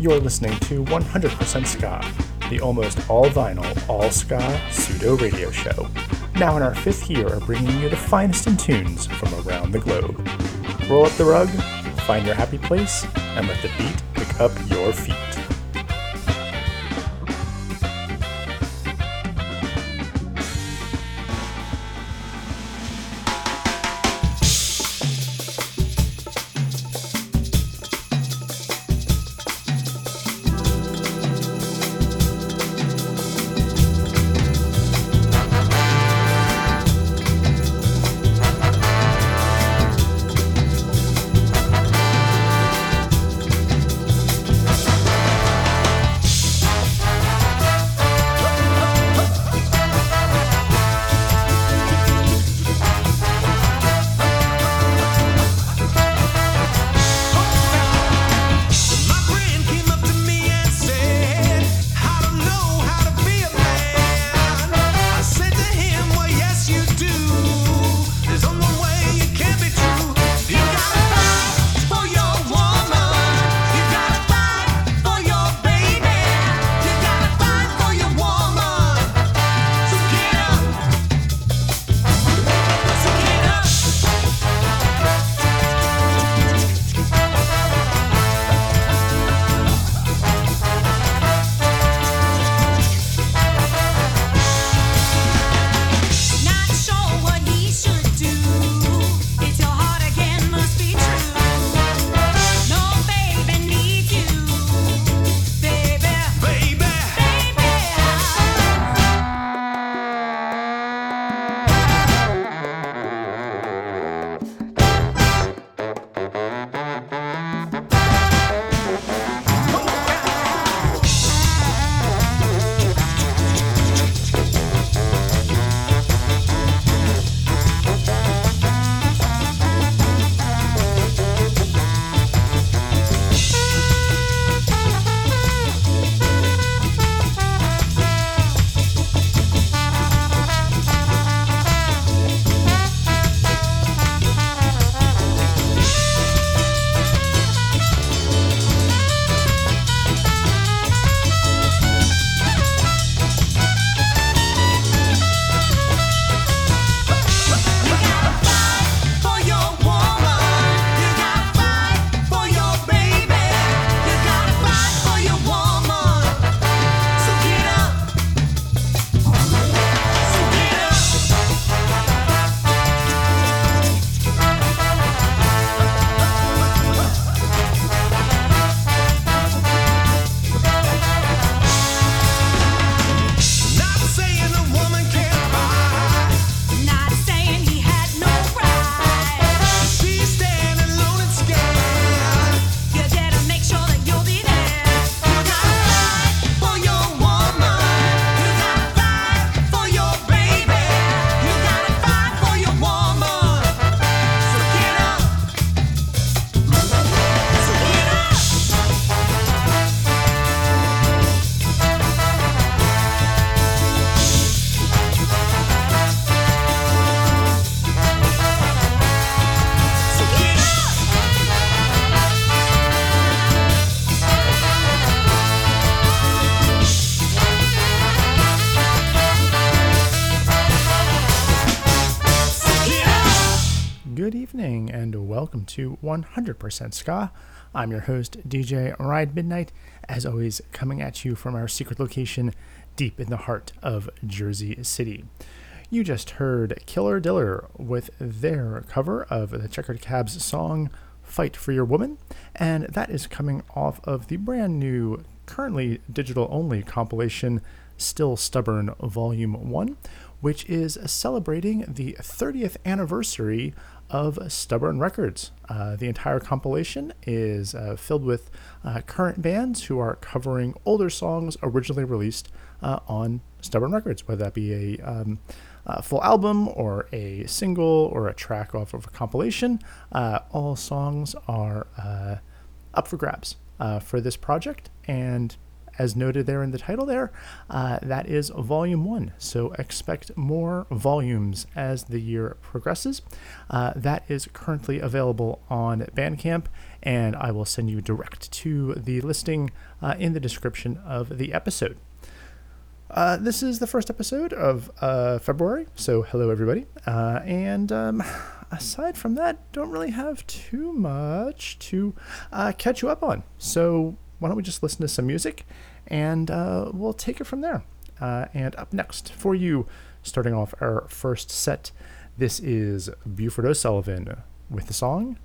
You're listening to 100% Ska, the almost all vinyl, all ska pseudo radio show. Now in our fifth year of bringing you the finest in tunes from around the globe. Roll up the rug, find your happy place, and let the beat pick up your feet. To 100% Ska. I'm your host, DJ Ride Midnight, as always, coming at you from our secret location deep in the heart of Jersey City. You just heard Killer Diller with their cover of the Checkered Cabs song Fight for Your Woman, and that is coming off of the brand new, currently digital only compilation Still Stubborn Volume 1, which is celebrating the 30th anniversary of Stubborn Records. Uh, the entire compilation is uh, filled with uh, current bands who are covering older songs originally released uh, on Stubborn Records, whether that be a, um, a, full album or a single or a track off of a compilation. Uh, all songs are uh, up for grabs for this project, and as noted there in the title there, uh, that is volume one. So expect more volumes as the year progresses. Uh, that is currently available on Bandcamp, and I will send you direct to the listing uh, in the description of the episode. Uh, this is the first episode of uh, February, so hello everybody. Uh, and um, aside from that, don't really have too much to uh, catch you up on. So why don't we just listen to some music, and uh, we'll take it from there. Uh, and up next for you, starting off our first set, this is Buford O'Sullivan with the song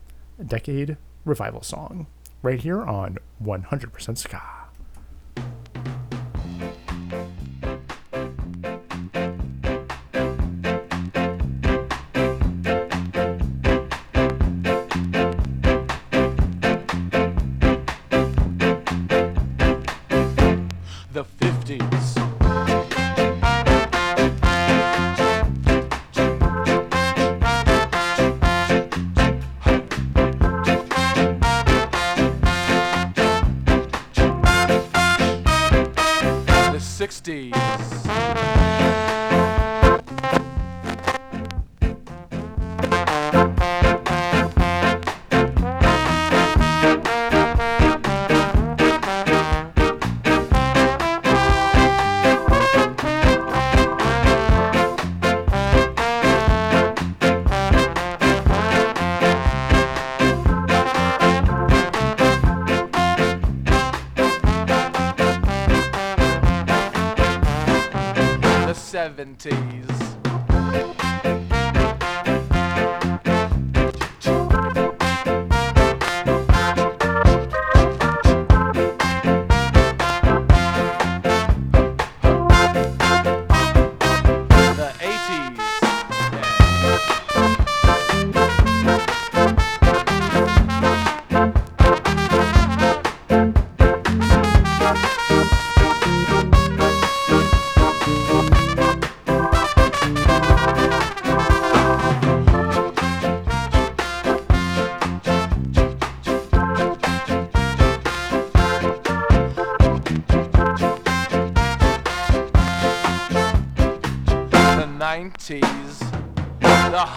"Decade Revival Song," right here on 100% Ska. 60.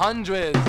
The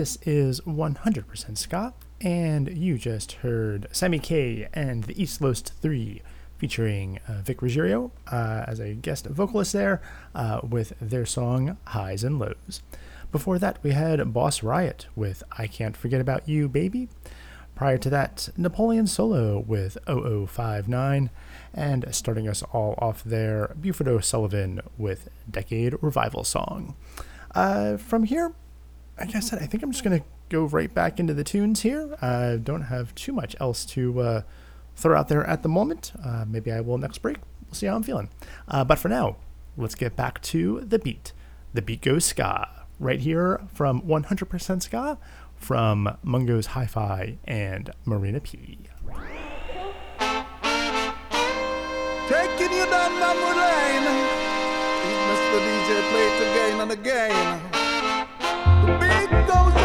This is 100% Ska, and you just heard Sammy K and the East Los 3 featuring uh, Vic Ruggiero uh, as a guest vocalist there uh, with their song Highs and Lows. Before that, we had Boss Riot with I Can't Forget About You, Baby. Prior to that, Napoleon Solo with 0059. And starting us all off there, Buford O'Sullivan with Decade Revival Song. Uh, from here, like I said, I think I'm just to go right back into the tunes here. I don't have too much else to uh, throw out there at the moment. Uh, maybe I will next break. We'll see how I'm feeling. Uh, but for now, let's get back to the beat. The beat goes ska. Right here from 100% Ska from Mungo's Hi Fi and Marina P. Taking you down memory lane. Mr. DJ play again and again. Beat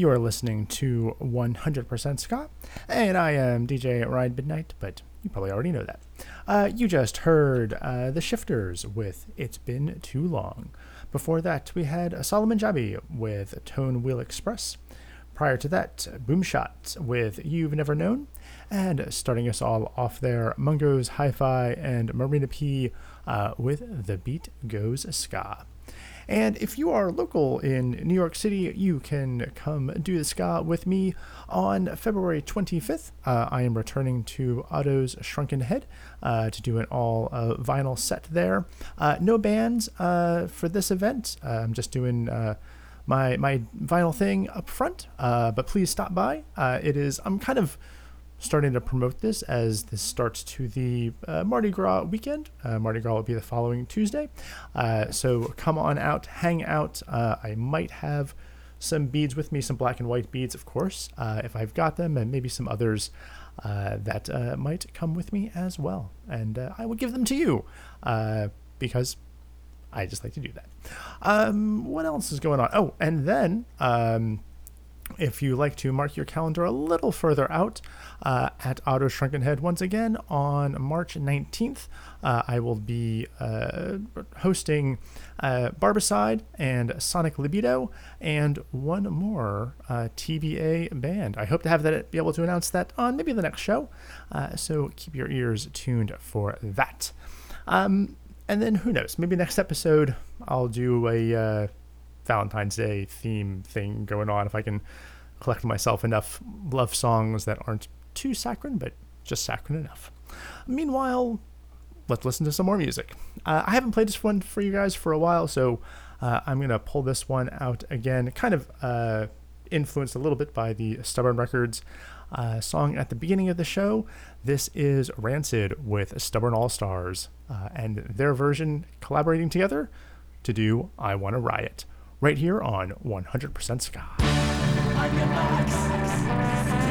You are listening to 100% Ska, and I am DJ Ride Midnight, but you probably already know that. Uh, you just heard uh, The Shifters with It's Been Too Long. Before that, we had Solomon Jabi with Tone Wheel Express. Prior to that, Boomshot with You've Never Known. And starting us all off there, Mungo's Hi Fi and Marina P uh, with The Beat Goes Ska. And if you are local in New York City, you can come do the ska with me on February 25th. Uh, I am returning to Otto's Shrunken Head uh, to do an all uh, vinyl set there. Uh, no bands uh, for this event. Uh, I'm just doing my my vinyl thing up front. but please stop by. it is I'm kind of starting to promote this as this starts to the uh, Mardi Gras weekend. Uh, Mardi Gras will be the following Tuesday. Uh, so come on out, hang out. Uh, I might have some beads with me, some black and white beads, of course, uh, if I've got them, and maybe some others uh, that might come with me as well. And I will give them to you because I just like to do that. Um, what else is going on? Oh, and then. Um, if you like to mark your calendar a little further out uh, at Otto Shrunken Head once again on March 19th, uh, I will be uh, hosting uh, Barbicide and Sonic Libido and one more uh, TBA band. I hope to have that be able to announce that on maybe the next show. Uh, so keep your ears tuned for that. Um, and then who knows? Maybe next episode I'll do a Valentine's Day theme thing going on. If I can collect myself enough love songs that aren't too saccharine, but just saccharine enough. Meanwhile, let's listen to some more music. Uh, I haven't played this one for you guys for a while, so uh, I'm going to pull this one out again, kind of uh, influenced a little bit by the Stubborn Records uh, song at the beginning of the show. This is Rancid with Stubborn All Stars uh, and their version collaborating together to do I Want to Riot right here on 100% Ska on your box.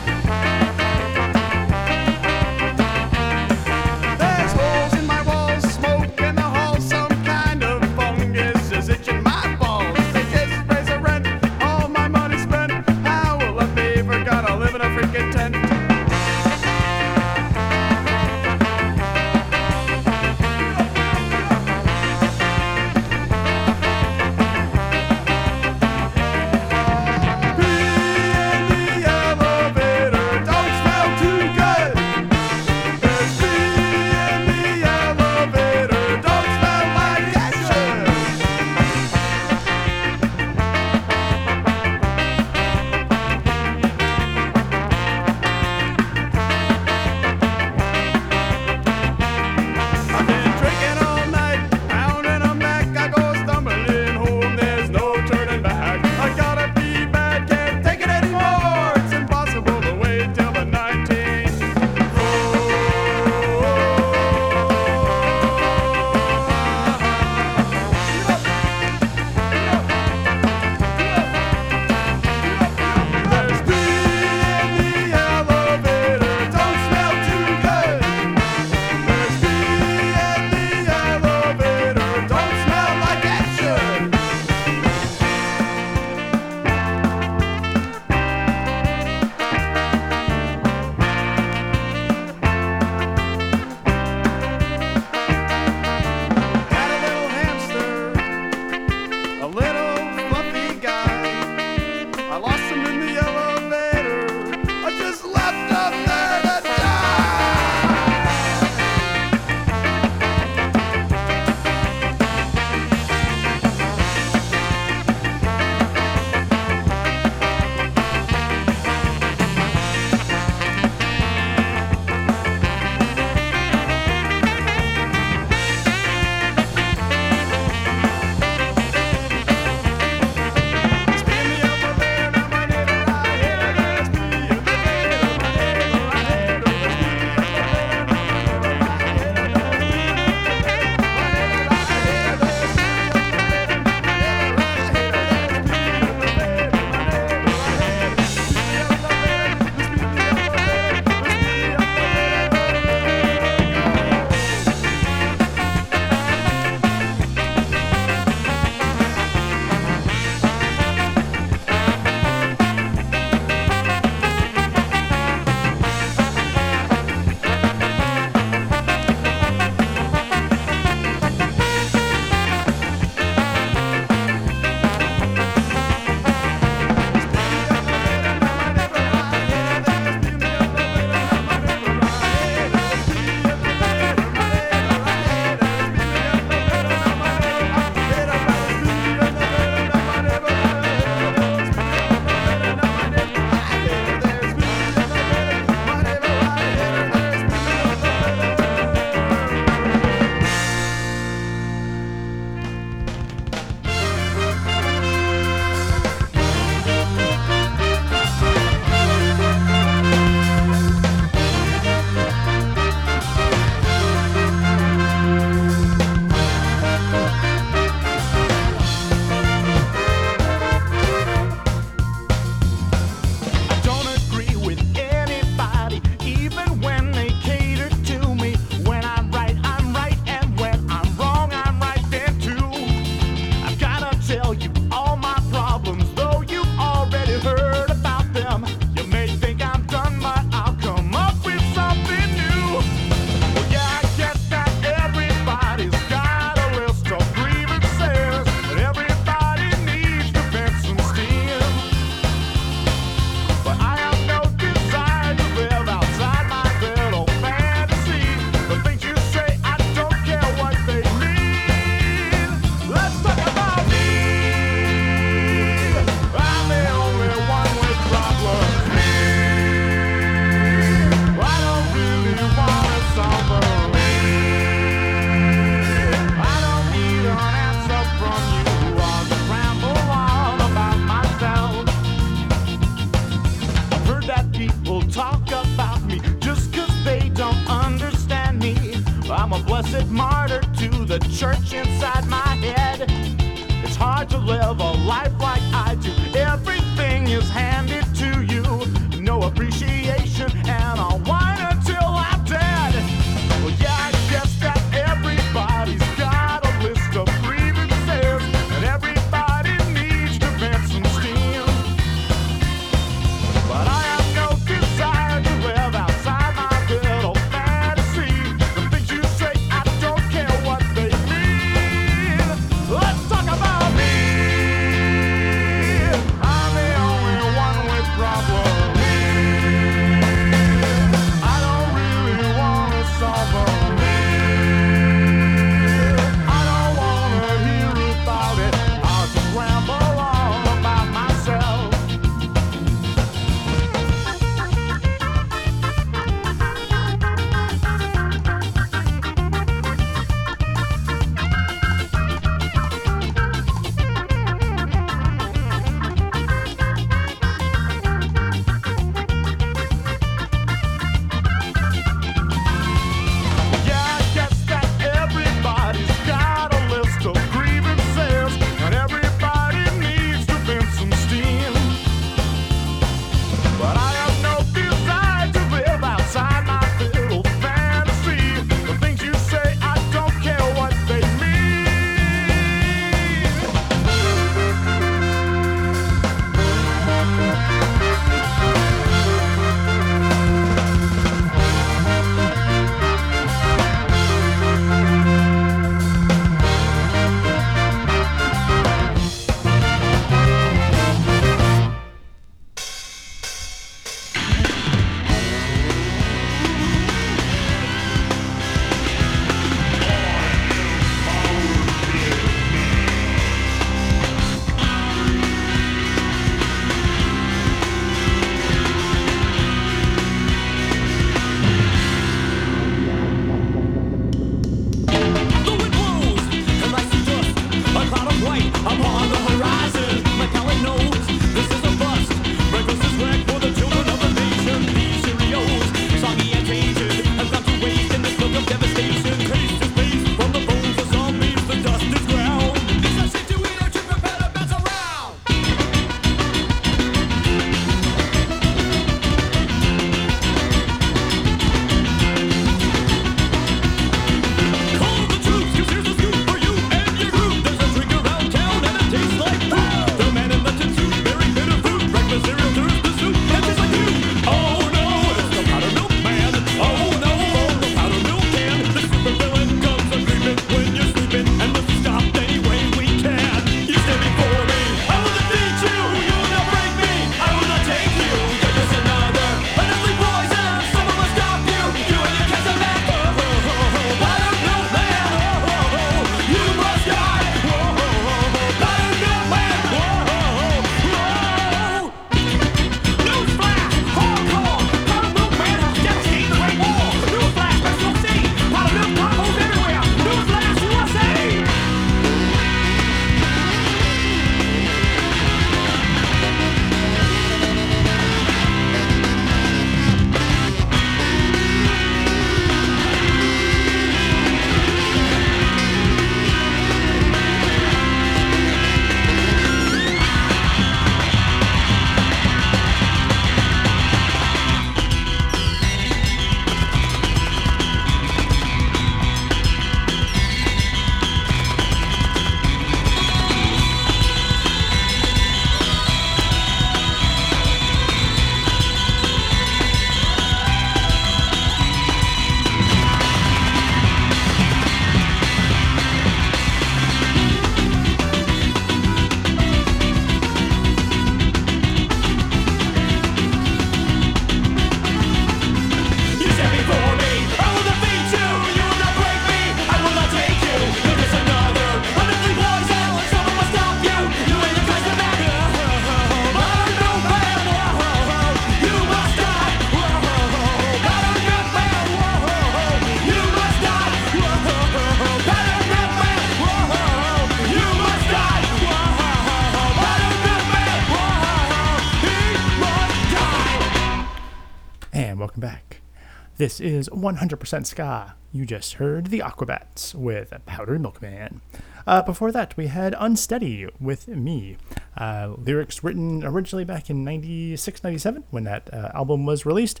This is 100% Ska. You just heard the Aquabats with Powder Milkman. Uh, before that, we had Unsteady with Me. Uh, lyrics written originally back in 96, 97 when that uh, album was released.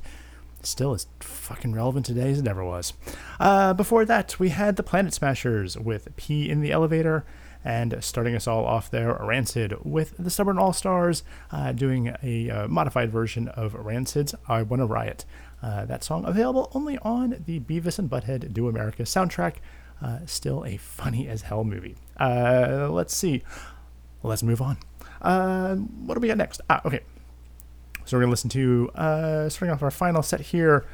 Still as fucking relevant today as it ever was. Uh, before that, we had the Planet Smashers with P in the Elevator. And starting us all off there, Rancid with the Stubborn All Stars uh, doing a uh, modified version of Rancid's I Wanna Riot. Uh, that song available only on the Beavis and Butthead Do America soundtrack. Uh, still a funny as hell movie. Uh, let's see. Let's move on. Uh, what do we got next? Ah, okay. So we're gonna listen to uh, starting off our final set here.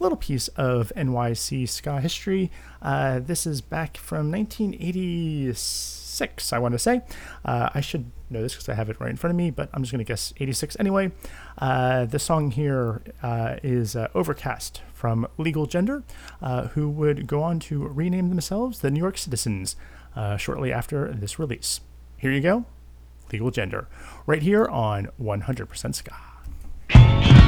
Little piece of NYC ska history. Uh, this is back from 1986, I want to say. I should know this because I have it right in front of me, but I'm just gonna guess 86 anyway. Uh, the song here uh, is uh, "Overcast" from Legal Gender, uh, who would go on to rename themselves the New York Citizens uh, shortly after this release. Here you go, Legal Gender, right here on 100% Ska.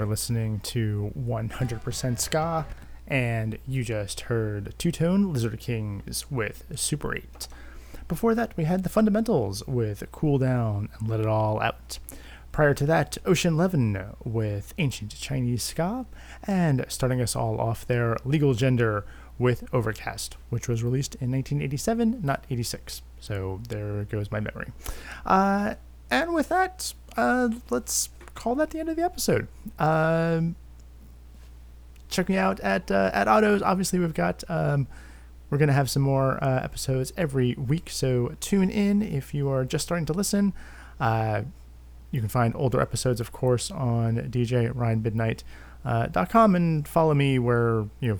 You're listening to 100% Ska, and you just heard Two Tone Lizard Kings with Super 8. Before that, we had the Fundamentals with Cool Down and Let It All Out. Prior to that, Ocean Eleven with Ancient Chinese Ska, and starting us all off there, Legal Gender with Overcast, which was released in 1987, not 86. So there goes my memory. Uh, and with that, uh, let's call that the end of the episode. Um, check me out at uh, at Autos. Obviously, we've got um, we're gonna have some more uh, episodes every week, so tune in if you are just starting to listen. Uh, you can find older episodes, of course, on dj DJRyanMidnight.com and follow me where you know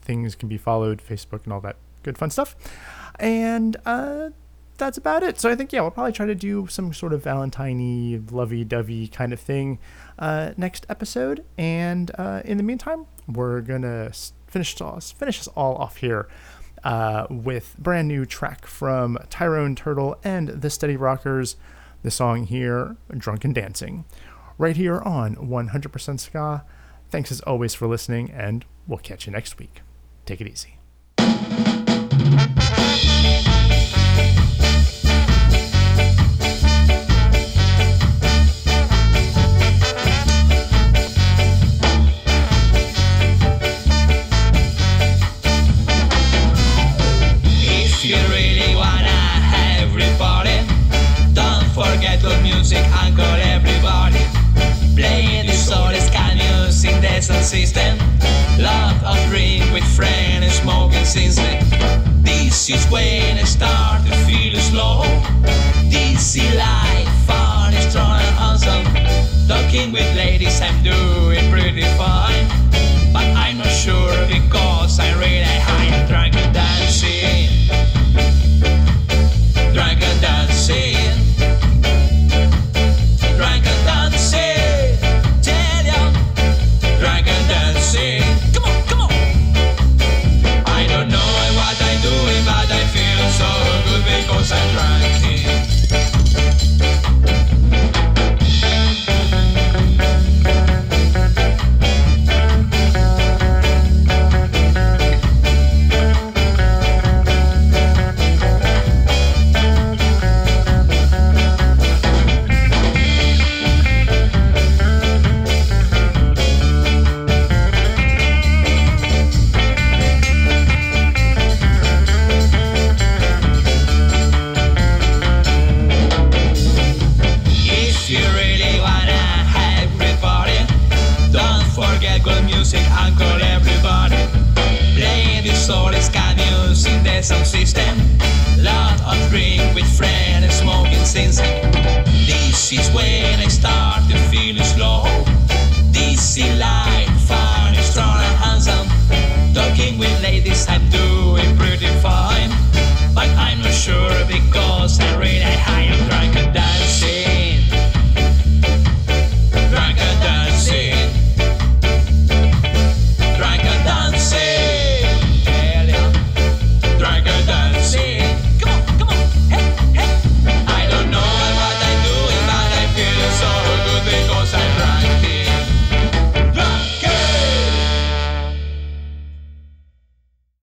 things can be followed, Facebook and all that good fun stuff. And uh, that's about it. So I think yeah, we'll probably try to do some sort of Valentine-y, lovey-dovey kind of thing uh, next episode. And uh, in the meantime, we're gonna finish us finish us all off here uh, with brand new track from Tyrone Turtle and the Steady Rockers. The song here, "Drunken Dancing," right here on 100% Ska. Thanks as always for listening, and we'll catch you next week. Take it easy. A system. Lot of drink with friends smoking since then. This is when